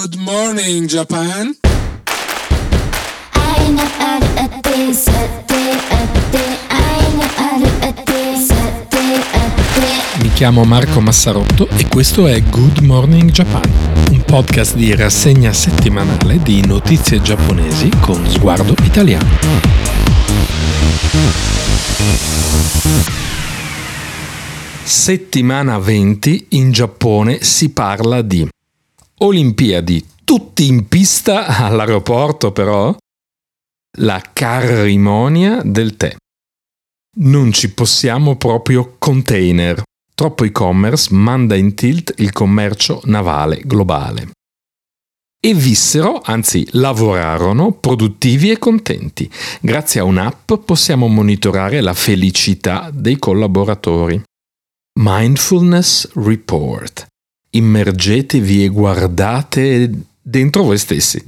Good morning, Japan. Mi chiamo Marco Massarotto e questo è Good Morning Japan, un podcast di rassegna settimanale di notizie giapponesi con sguardo italiano. Settimana 20 in Giappone si parla di Olimpiadi, tutti in pista all'aeroporto però, la carrimonia del tè. Non ci possiamo proprio container. Troppo e-commerce manda in tilt il commercio navale globale. E vissero, anzi lavorarono, produttivi e contenti. Grazie a un'app possiamo monitorare la felicità dei collaboratori. Mindfulness Report. Immergetevi e guardate dentro voi stessi.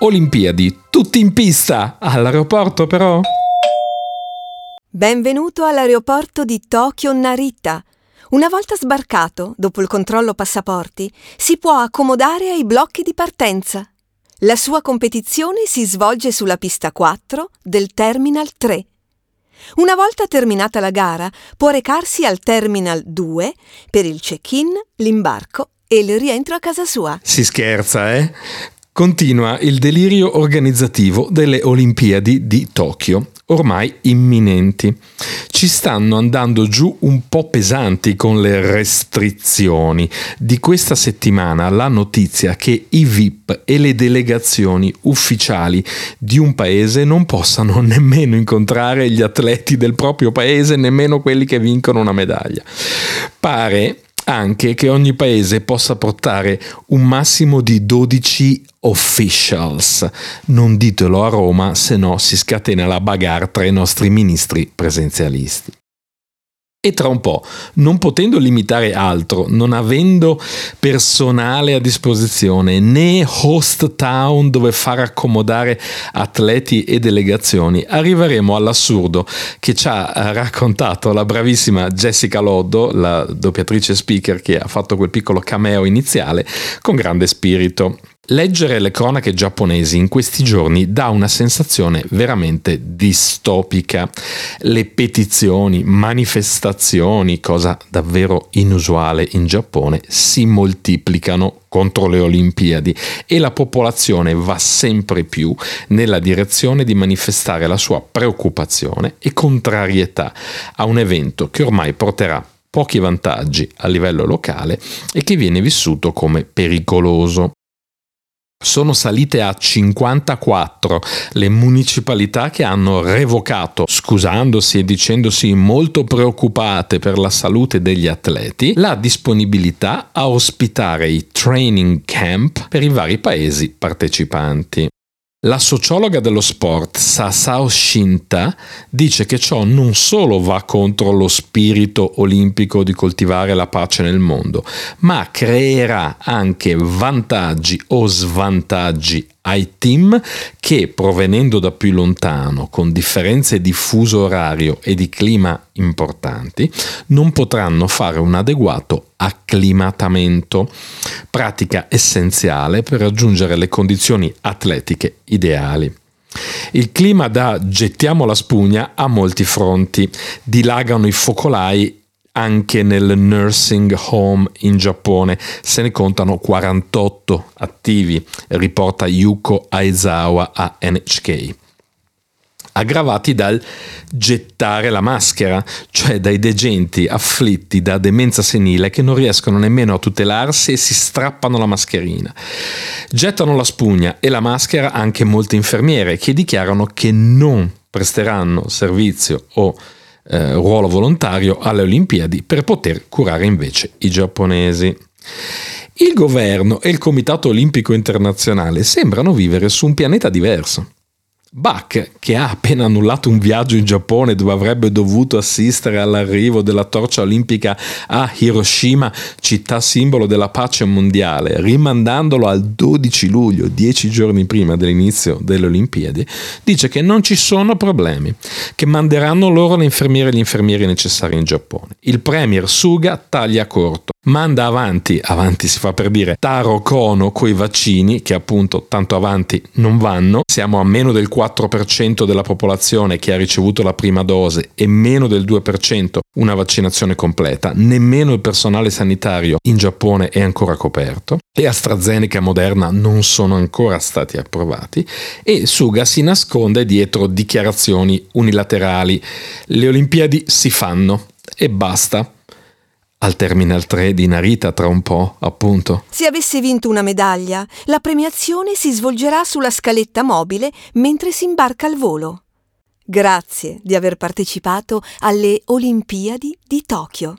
Olimpiadi, tutti in pista, all'aeroporto però. Benvenuto all'aeroporto di Tokyo Narita. Una volta sbarcato, dopo il controllo passaporti, si può accomodare ai blocchi di partenza. La sua competizione si svolge sulla pista 4 del Terminal 3. Una volta terminata la gara, può recarsi al Terminal 2 per il check-in, l'imbarco e il rientro a casa sua. Si scherza, eh? Continua il delirio organizzativo delle Olimpiadi di Tokyo, ormai imminenti. Ci stanno andando giù un po' pesanti con le restrizioni. Di questa settimana la notizia che i VIP e le delegazioni ufficiali di un paese non possano nemmeno incontrare gli atleti del proprio paese, nemmeno quelli che vincono una medaglia. Pare anche che ogni paese possa portare un massimo di 12 officials. Non ditelo a Roma, se no si scatena la bagarre tra i nostri ministri presenzialisti. E tra un po', non potendo limitare altro, non avendo personale a disposizione, né host town dove far accomodare atleti e delegazioni, arriveremo all'assurdo che ci ha raccontato la bravissima Jessica Loddo, la doppiatrice speaker che ha fatto quel piccolo cameo iniziale, con grande spirito. Leggere le cronache giapponesi in questi giorni dà una sensazione veramente distopica. Le petizioni, manifestazioni, cosa davvero inusuale in Giappone, si moltiplicano contro le Olimpiadi e la popolazione va sempre più nella direzione di manifestare la sua preoccupazione e contrarietà a un evento che ormai porterà pochi vantaggi a livello locale e che viene vissuto come pericoloso sono salite a 54 le municipalità che hanno revocato, scusandosi e dicendosi molto preoccupate per la salute degli atleti, la disponibilità a ospitare i training camp per i vari paesi partecipanti. La sociologa dello sport Sasao Shinta dice che ciò non solo va contro lo spirito olimpico di coltivare la pace nel mondo, ma creerà anche vantaggi o svantaggi ai team che provenendo da più lontano, con differenze di fuso orario e di clima importanti, non potranno fare un adeguato acclimatamento, pratica essenziale per raggiungere le condizioni atletiche ideali. Il clima da gettiamo la spugna a molti fronti, dilagano i focolai anche nel nursing home in Giappone. Se ne contano 48 attivi, riporta Yuko Aizawa a NHK aggravati dal gettare la maschera, cioè dai degenti afflitti da demenza senile che non riescono nemmeno a tutelarsi e si strappano la mascherina. Gettano la spugna e la maschera anche molte infermiere che dichiarano che non presteranno servizio o eh, ruolo volontario alle Olimpiadi per poter curare invece i giapponesi. Il governo e il Comitato Olimpico Internazionale sembrano vivere su un pianeta diverso. Bach, che ha appena annullato un viaggio in Giappone dove avrebbe dovuto assistere all'arrivo della torcia olimpica a Hiroshima, città simbolo della pace mondiale, rimandandolo al 12 luglio, dieci giorni prima dell'inizio delle Olimpiadi, dice che non ci sono problemi, che manderanno loro le infermiere e gli infermieri necessari in Giappone. Il premier Suga taglia corto manda avanti, avanti si fa per dire, Taro Kono coi vaccini, che appunto tanto avanti non vanno. Siamo a meno del 4% della popolazione che ha ricevuto la prima dose e meno del 2% una vaccinazione completa. Nemmeno il personale sanitario in Giappone è ancora coperto. E AstraZeneca e Moderna non sono ancora stati approvati. E Suga si nasconde dietro dichiarazioni unilaterali. Le Olimpiadi si fanno e basta al Terminal 3 di Narita tra un po', appunto. Se avesse vinto una medaglia, la premiazione si svolgerà sulla scaletta mobile mentre si imbarca al volo. Grazie di aver partecipato alle Olimpiadi di Tokyo.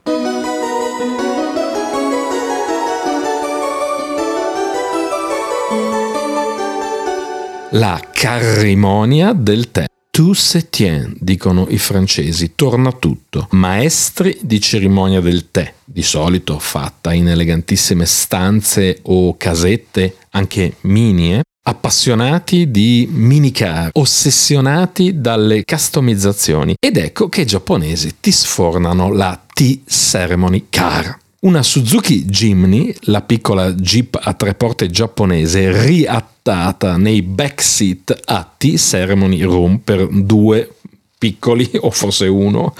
La carrimonia del tè. Tout se tient, dicono i francesi, torna tutto. Maestri di cerimonia del tè, di solito fatta in elegantissime stanze o casette, anche mini, appassionati di minicar, ossessionati dalle customizzazioni. Ed ecco che i giapponesi ti sfornano la Tea Ceremony Car. Una Suzuki Jimny, la piccola jeep a tre porte giapponese, riattata nei backseat atti Ceremony Room per due piccoli o forse uno.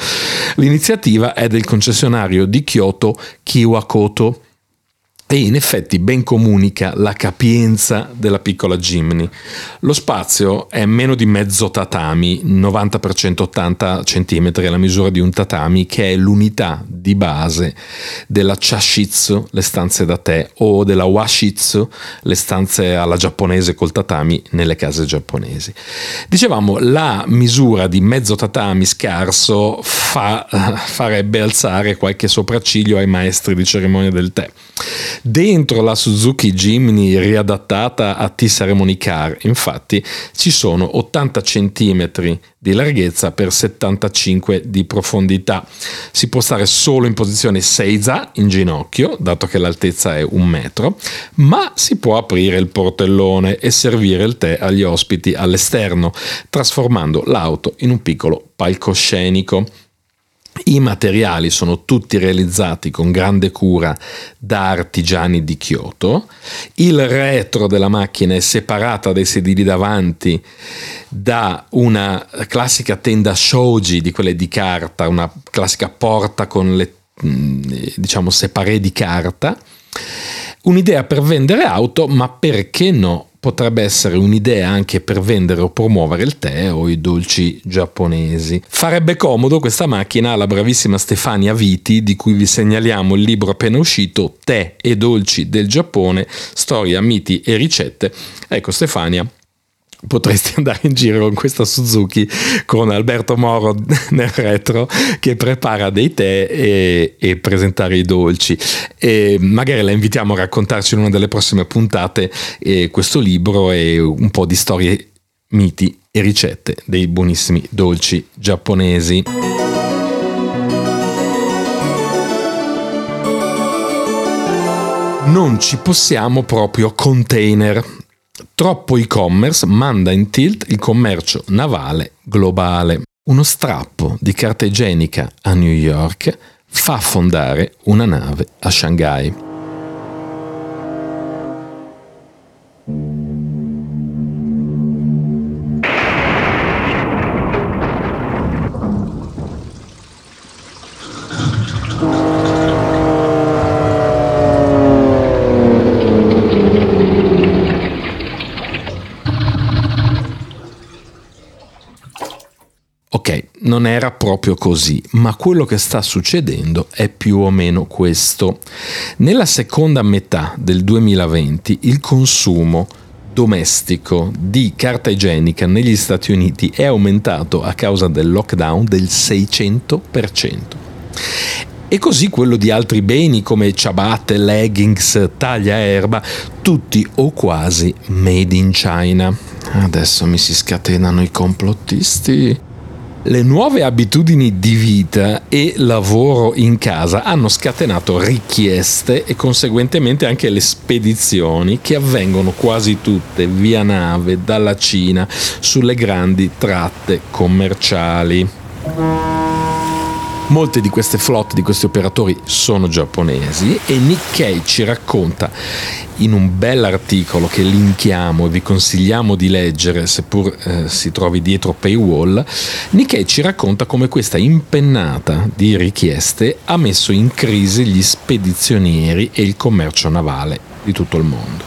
L'iniziativa è del concessionario di Kyoto Kiwakoto e in effetti ben comunica la capienza della piccola Jimny. Lo spazio è meno di mezzo tatami, 90% 80 cm è la misura di un tatami, che è l'unità di base della chashitsu, le stanze da tè, o della washitsu, le stanze alla giapponese col tatami nelle case giapponesi. Dicevamo, la misura di mezzo tatami scarso fa, farebbe alzare qualche sopracciglio ai maestri di cerimonia del tè. Dentro la Suzuki Jimny riadattata a T-Ceremony Car, infatti, ci sono 80 cm di larghezza per 75 di profondità. Si può stare solo in posizione Seiza, in ginocchio, dato che l'altezza è un metro, ma si può aprire il portellone e servire il tè agli ospiti all'esterno, trasformando l'auto in un piccolo palcoscenico. I materiali sono tutti realizzati con grande cura da artigiani di Kyoto. Il retro della macchina è separata dai sedili davanti da una classica tenda shoji di quelle di carta, una classica porta con le mm, diciamo separé di carta. Un'idea per vendere auto, ma perché no? Potrebbe essere un'idea anche per vendere o promuovere il tè o i dolci giapponesi. Farebbe comodo questa macchina alla bravissima Stefania Viti, di cui vi segnaliamo il libro appena uscito, Tè e dolci del Giappone, storia, miti e ricette. Ecco Stefania, potresti andare in giro con questa Suzuki con Alberto Moro nel retro che prepara dei tè e, e, presentare i dolci. E magari la invitiamo a raccontarci in una delle prossime puntate eh, questo libro e un po' di storie miti e ricette dei buonissimi dolci giapponesi. Non ci possiamo proprio container Troppo e-commerce manda in tilt il commercio navale globale. Uno strappo di carta igienica a New York fa affondare una nave a Shanghai. Proprio così, ma quello che sta succedendo è più o meno questo. Nella seconda metà del 2020 il consumo domestico di carta igienica negli Stati Uniti è aumentato a causa del lockdown del 600%. E così quello di altri beni come ciabatte, leggings, taglia erba, tutti o quasi made in China. Adesso mi si scatenano i complottisti. Le nuove abitudini di vita e lavoro in casa hanno scatenato richieste e conseguentemente anche le spedizioni che avvengono quasi tutte via nave dalla Cina sulle grandi tratte commerciali. Molte di queste flotte, di questi operatori sono giapponesi e Nikkei ci racconta in un bell'articolo che linkiamo e vi consigliamo di leggere seppur eh, si trovi dietro paywall, Nikkei ci racconta come questa impennata di richieste ha messo in crisi gli spedizionieri e il commercio navale di tutto il mondo.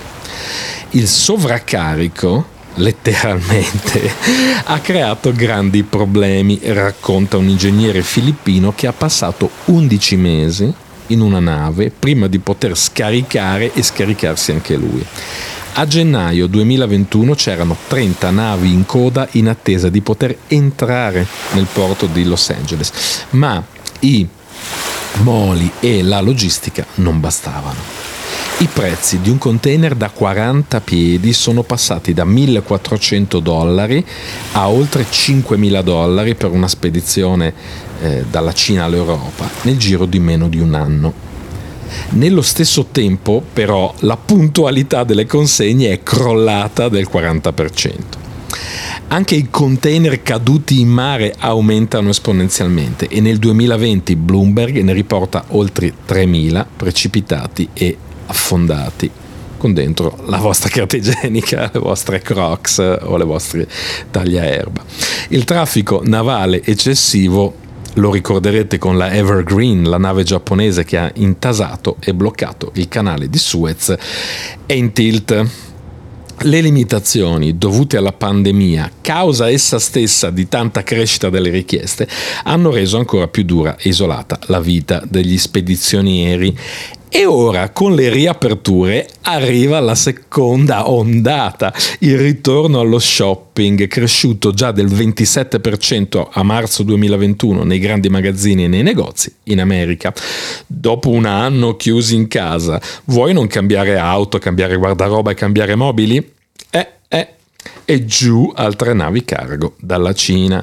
Il sovraccarico letteralmente, ha creato grandi problemi, racconta un ingegnere filippino che ha passato 11 mesi in una nave prima di poter scaricare e scaricarsi anche lui. A gennaio 2021 c'erano 30 navi in coda in attesa di poter entrare nel porto di Los Angeles, ma i moli e la logistica non bastavano. I prezzi di un container da 40 piedi sono passati da 1400 dollari a oltre 5000 dollari per una spedizione eh, dalla Cina all'Europa nel giro di meno di un anno. Nello stesso tempo, però, la puntualità delle consegne è crollata del 40%. Anche i container caduti in mare aumentano esponenzialmente e nel 2020 Bloomberg ne riporta oltre 3.000 precipitati e affondati con dentro la vostra carta igienica, le vostre crocs o le vostre tagliaerba. Il traffico navale eccessivo lo ricorderete con la Evergreen, la nave giapponese che ha intasato e bloccato il canale di Suez, è in tilt. Le limitazioni dovute alla pandemia, causa essa stessa di tanta crescita delle richieste, hanno reso ancora più dura e isolata la vita degli spedizionieri e ora con le riaperture arriva la seconda ondata, il ritorno allo shopping cresciuto già del 27% a marzo 2021 nei grandi magazzini e nei negozi in America. Dopo un anno chiusi in casa, vuoi non cambiare auto, cambiare guardaroba e cambiare mobili? E giù altre navi cargo dalla Cina.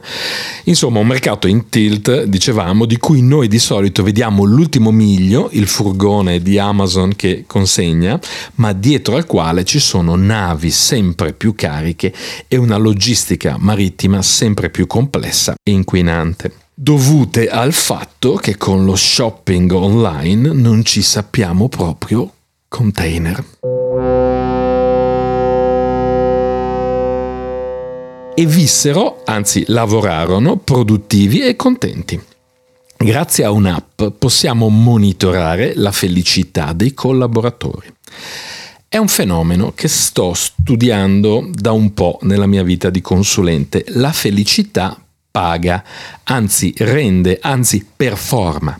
Insomma, un mercato in tilt, dicevamo, di cui noi di solito vediamo l'ultimo miglio, il furgone di Amazon che consegna, ma dietro al quale ci sono navi sempre più cariche e una logistica marittima sempre più complessa e inquinante dovute al fatto che con lo shopping online non ci sappiamo proprio container. E vissero, anzi lavorarono produttivi e contenti. Grazie a un'app possiamo monitorare la felicità dei collaboratori. È un fenomeno che sto studiando da un po' nella mia vita di consulente. La felicità paga, anzi rende, anzi performa.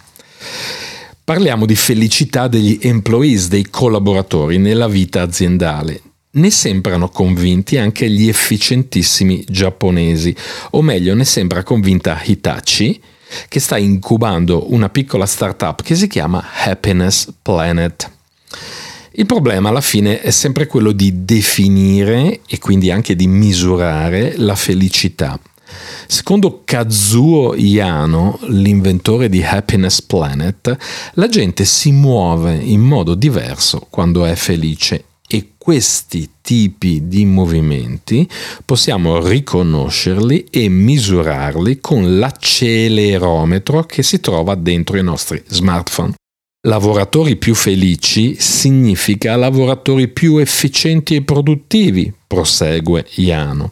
Parliamo di felicità degli employees, dei collaboratori nella vita aziendale. Ne sembrano convinti anche gli efficientissimi giapponesi, o meglio ne sembra convinta Hitachi, che sta incubando una piccola startup che si chiama Happiness Planet. Il problema alla fine è sempre quello di definire e quindi anche di misurare la felicità. Secondo Kazuo Yano, l'inventore di Happiness Planet, la gente si muove in modo diverso quando è felice e questi tipi di movimenti possiamo riconoscerli e misurarli con l'accelerometro che si trova dentro i nostri smartphone. Lavoratori più felici significa lavoratori più efficienti e produttivi, prosegue Iano.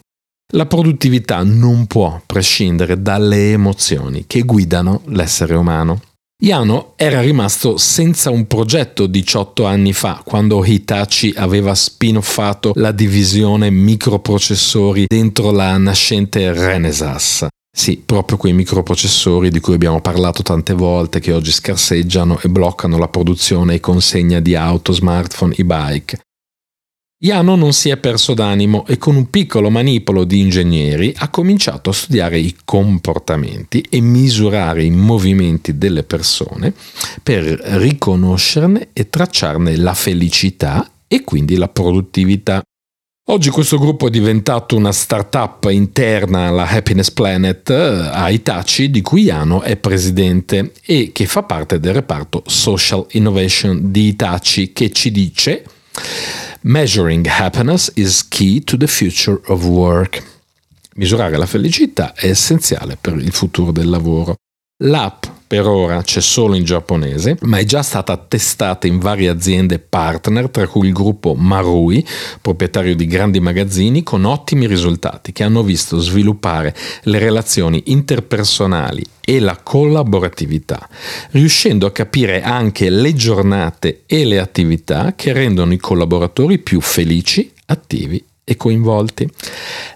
La produttività non può prescindere dalle emozioni che guidano l'essere umano. Yano era rimasto senza un progetto 18 anni fa, quando Hitachi aveva spin-offato la divisione microprocessori dentro la nascente Renesas. Sì, proprio quei microprocessori di cui abbiamo parlato tante volte, che oggi scarseggiano e bloccano la produzione e consegna di auto, smartphone e bike. Iano non si è perso d'animo e con un piccolo manipolo di ingegneri ha cominciato a studiare i comportamenti e misurare i movimenti delle persone per riconoscerne e tracciarne la felicità e quindi la produttività. Oggi questo gruppo è diventato una startup interna alla Happiness Planet eh, a Itachi, di cui Yano è presidente e che fa parte del reparto Social Innovation di Itachi, che ci dice Measuring happiness is key to the future of work. Misurare la felicità è essenziale per il futuro del lavoro. L'app per ora c'è solo in giapponese, ma è già stata testata in varie aziende partner, tra cui il gruppo Marui, proprietario di grandi magazzini, con ottimi risultati che hanno visto sviluppare le relazioni interpersonali e la collaboratività, riuscendo a capire anche le giornate e le attività che rendono i collaboratori più felici, attivi e coinvolti.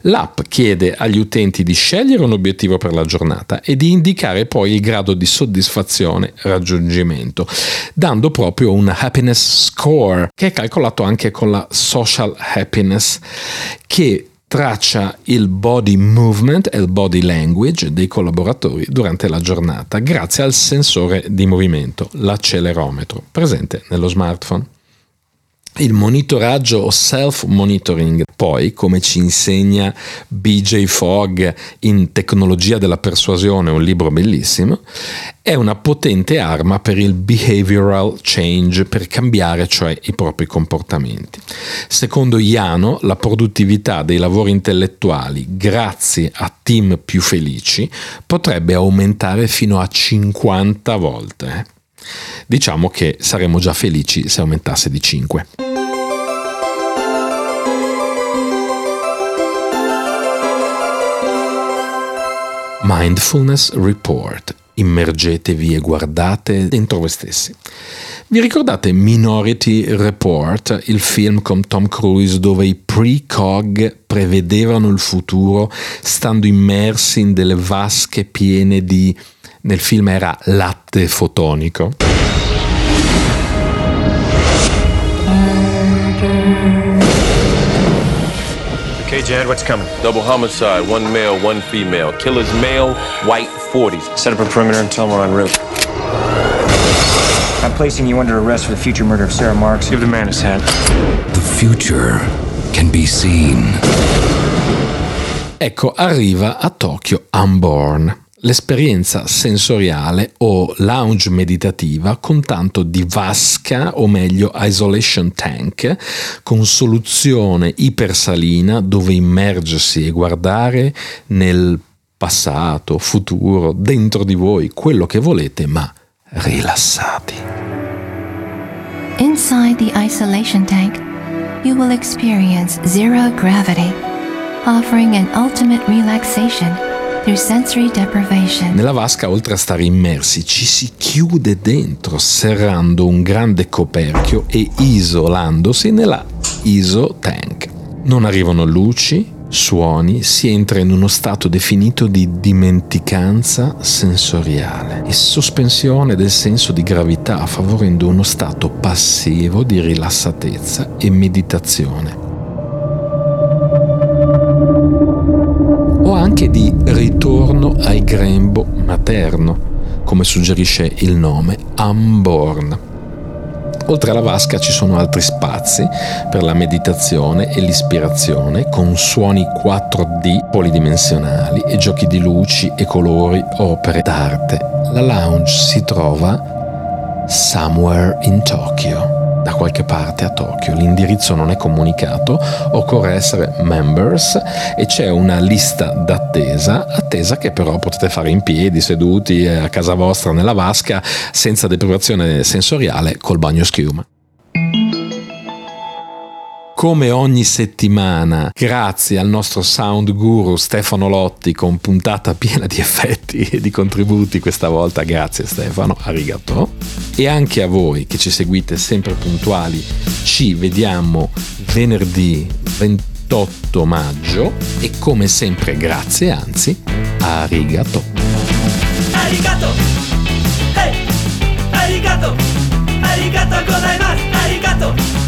L'app chiede agli utenti di scegliere un obiettivo per la giornata e di indicare poi il grado di soddisfazione raggiungimento, dando proprio un happiness score che è calcolato anche con la social happiness che traccia il body movement e il body language dei collaboratori durante la giornata grazie al sensore di movimento, l'accelerometro, presente nello smartphone il monitoraggio o self-monitoring. Poi, come ci insegna BJ Fogg in Tecnologia della persuasione, un libro bellissimo, è una potente arma per il behavioral change, per cambiare cioè i propri comportamenti. Secondo Iano, la produttività dei lavori intellettuali, grazie a team più felici, potrebbe aumentare fino a 50 volte. Diciamo che saremmo già felici se aumentasse di 5. Mindfulness Report. Immergetevi e guardate dentro voi stessi. Vi ricordate Minority Report, il film con Tom Cruise dove i precog prevedevano il futuro stando immersi in delle vasche piene di... nel film era latte fotonico? Okay, Jad, what's coming? Double homicide, one male, one female. Killer's male, white 40s. Set up a perimeter and tell them we're en route. I'm placing you under arrest for the future murder of Sarah Marks. Give the man his hat. The future can be seen. Ecco, arriva a Tokyo Unborn l'esperienza sensoriale o lounge meditativa con tanto di vasca o meglio isolation tank con soluzione ipersalina dove immergersi e guardare nel passato, futuro, dentro di voi, quello che volete, ma rilassati. Inside the isolation tank, you will experience zero gravity, offering an ultimate relaxation nella vasca, oltre a stare immersi, ci si chiude dentro, serrando un grande coperchio e isolandosi nella ISO tank. Non arrivano luci, suoni, si entra in uno stato definito di dimenticanza sensoriale e sospensione del senso di gravità, favorendo uno stato passivo di rilassatezza e meditazione. Anche di ritorno al grembo materno, come suggerisce il nome Unborn. Oltre alla vasca ci sono altri spazi per la meditazione e l'ispirazione con suoni 4D polidimensionali e giochi di luci e colori, opere d'arte. La lounge si trova somewhere in Tokyo da qualche parte a Tokyo. L'indirizzo non è comunicato, occorre essere members e c'è una lista d'attesa, attesa che però potete fare in piedi, seduti a casa vostra nella vasca, senza deprivazione sensoriale, col bagno schiuma come ogni settimana, grazie al nostro sound guru Stefano Lotti con puntata piena di effetti e di contributi questa volta, grazie Stefano, arigato. E anche a voi che ci seguite sempre puntuali, ci vediamo venerdì 28 maggio e come sempre grazie, anzi, arigato. Arigato! Hey! Arigato! Arigato gozaimasu! Arigato!